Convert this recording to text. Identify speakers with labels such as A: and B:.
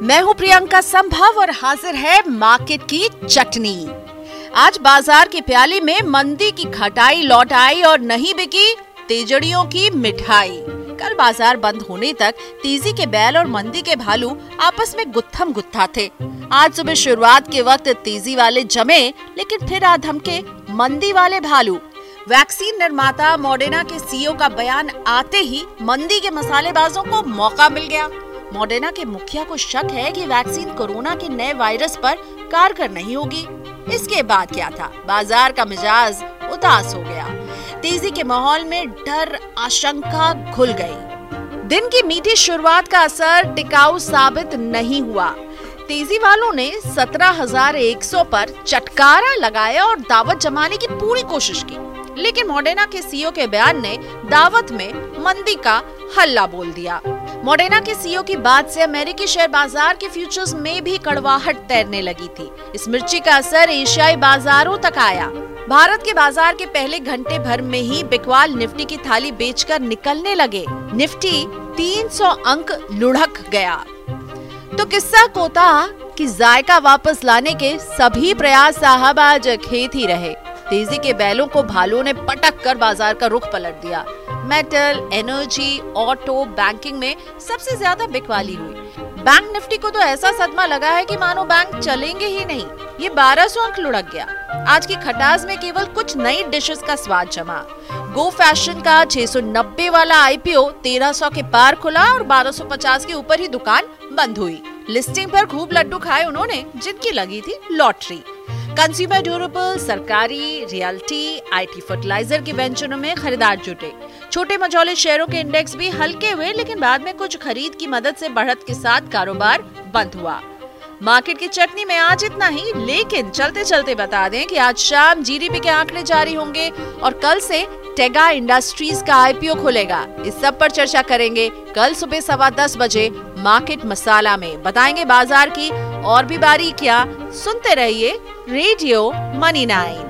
A: मैं हूँ प्रियंका संभव और हाजिर है मार्केट की चटनी। आज बाज़ार के प्याली में मंदी की खटाई लौट आई और नहीं बिकी तेजड़ियों की मिठाई। कल बाज़ार बंद होने तक तेज़ी के बैल और मंदी के भालू आपस में गुत्थम गुत्था थे। आज सुबह शुरुआत के वक्त तेज़ी वाले जमे, लेकिन फिर आधम के मंदी वाले भालू। वैक्सीन निर्माता मॉडर्ना के सीईओ का बयान आते ही मंदी के मसालेबाजों को मौका मिल गया। मॉडर्ना के मुखिया को शक है कि वैक्सीन कोरोना के नए वायरस पर कारगर नहीं होगी। इसके बाद क्या था? बाज़ार का मिजाज उदास हो गया। तेज़ी के माहौल में डर आशंका घुल गई। दिन की मीठी शुरुआत का असर टिकाऊ साबित नहीं हुआ। तेज़ी वालों ने 17,100 पर चटकारा लगाया और दावत जमाने की पूरी कोशिश की। लेकिन मोडेना के सीईओ के बयान ने दावत में मंदी का हल्ला बोल दिया। मोडेना के सीईओ की बात से अमेरिकी शेयर बाज़ार के फ्यूचर्स में भी कड़वाहट तैरने लगी थी। इस मिर्ची का असर एशियाई बाजारों तक आया। भारत के बाज़ार के पहले घंटे भर में ही बिकवाल निफ्टी की थाली बेचकर निकलने लगे। निफ्टी 300 अंक लुढ़क गया। तो किस्सा कोता कि जायका वापस लाने के सभी प्रयास साहब आज खेत ही रहे। तेज़ी के बैलों को भालू ने पटक कर बाज़ार का रुख पलट दिया। मेटल, एनर्जी, ऑटो, बैंकिंग में सबसे ज़्यादा बिकवाली हुई। बैंक निफ्टी को तो ऐसा सदमा लगा है कि मानो बैंक चलेंगे ही नहीं। ये 1200 अंक लुढ़क गया। आज की खटास में केवल कुछ नई डिशेस का स्वाद जमा। गो फ़ैशन का 690 वाला आईपीओ 1300 के पार खुला और 1250 के ऊपर ही दुकान बंद हुई। लिस्टिंग पर खूब लड्डू खाए उन्होंने, जिनकी लगी थी लॉटरी कंज्यूमर ड्यूरेबल सरकारी रियल्टी आईटी फर्टिलाइज़र के वेंचरों में खरीदार जुटे। छोटे मझौले शेयरों के इंडेक्स भी हल्के हुए, लेकिन बाद में कुछ खरीद की मदद से बढ़त के साथ कारोबार बंद हुआ। मार्केट की चटनी में आज इतना ही, लेकिन चलते चलते बता दें कि आज शाम जीडीपी के आंकड़े जारी होंगे और कल से टेगा इंडस्ट्रीज़ का आईपीओ खुलेगा। इस सब पर चर्चा करेंगे कल सुबह सवा दस बजे मार्केट मसाला में। बताएँगे बाज़ार की और भी बारी क्या सुनते रहिए रेडियो मनी नाइन।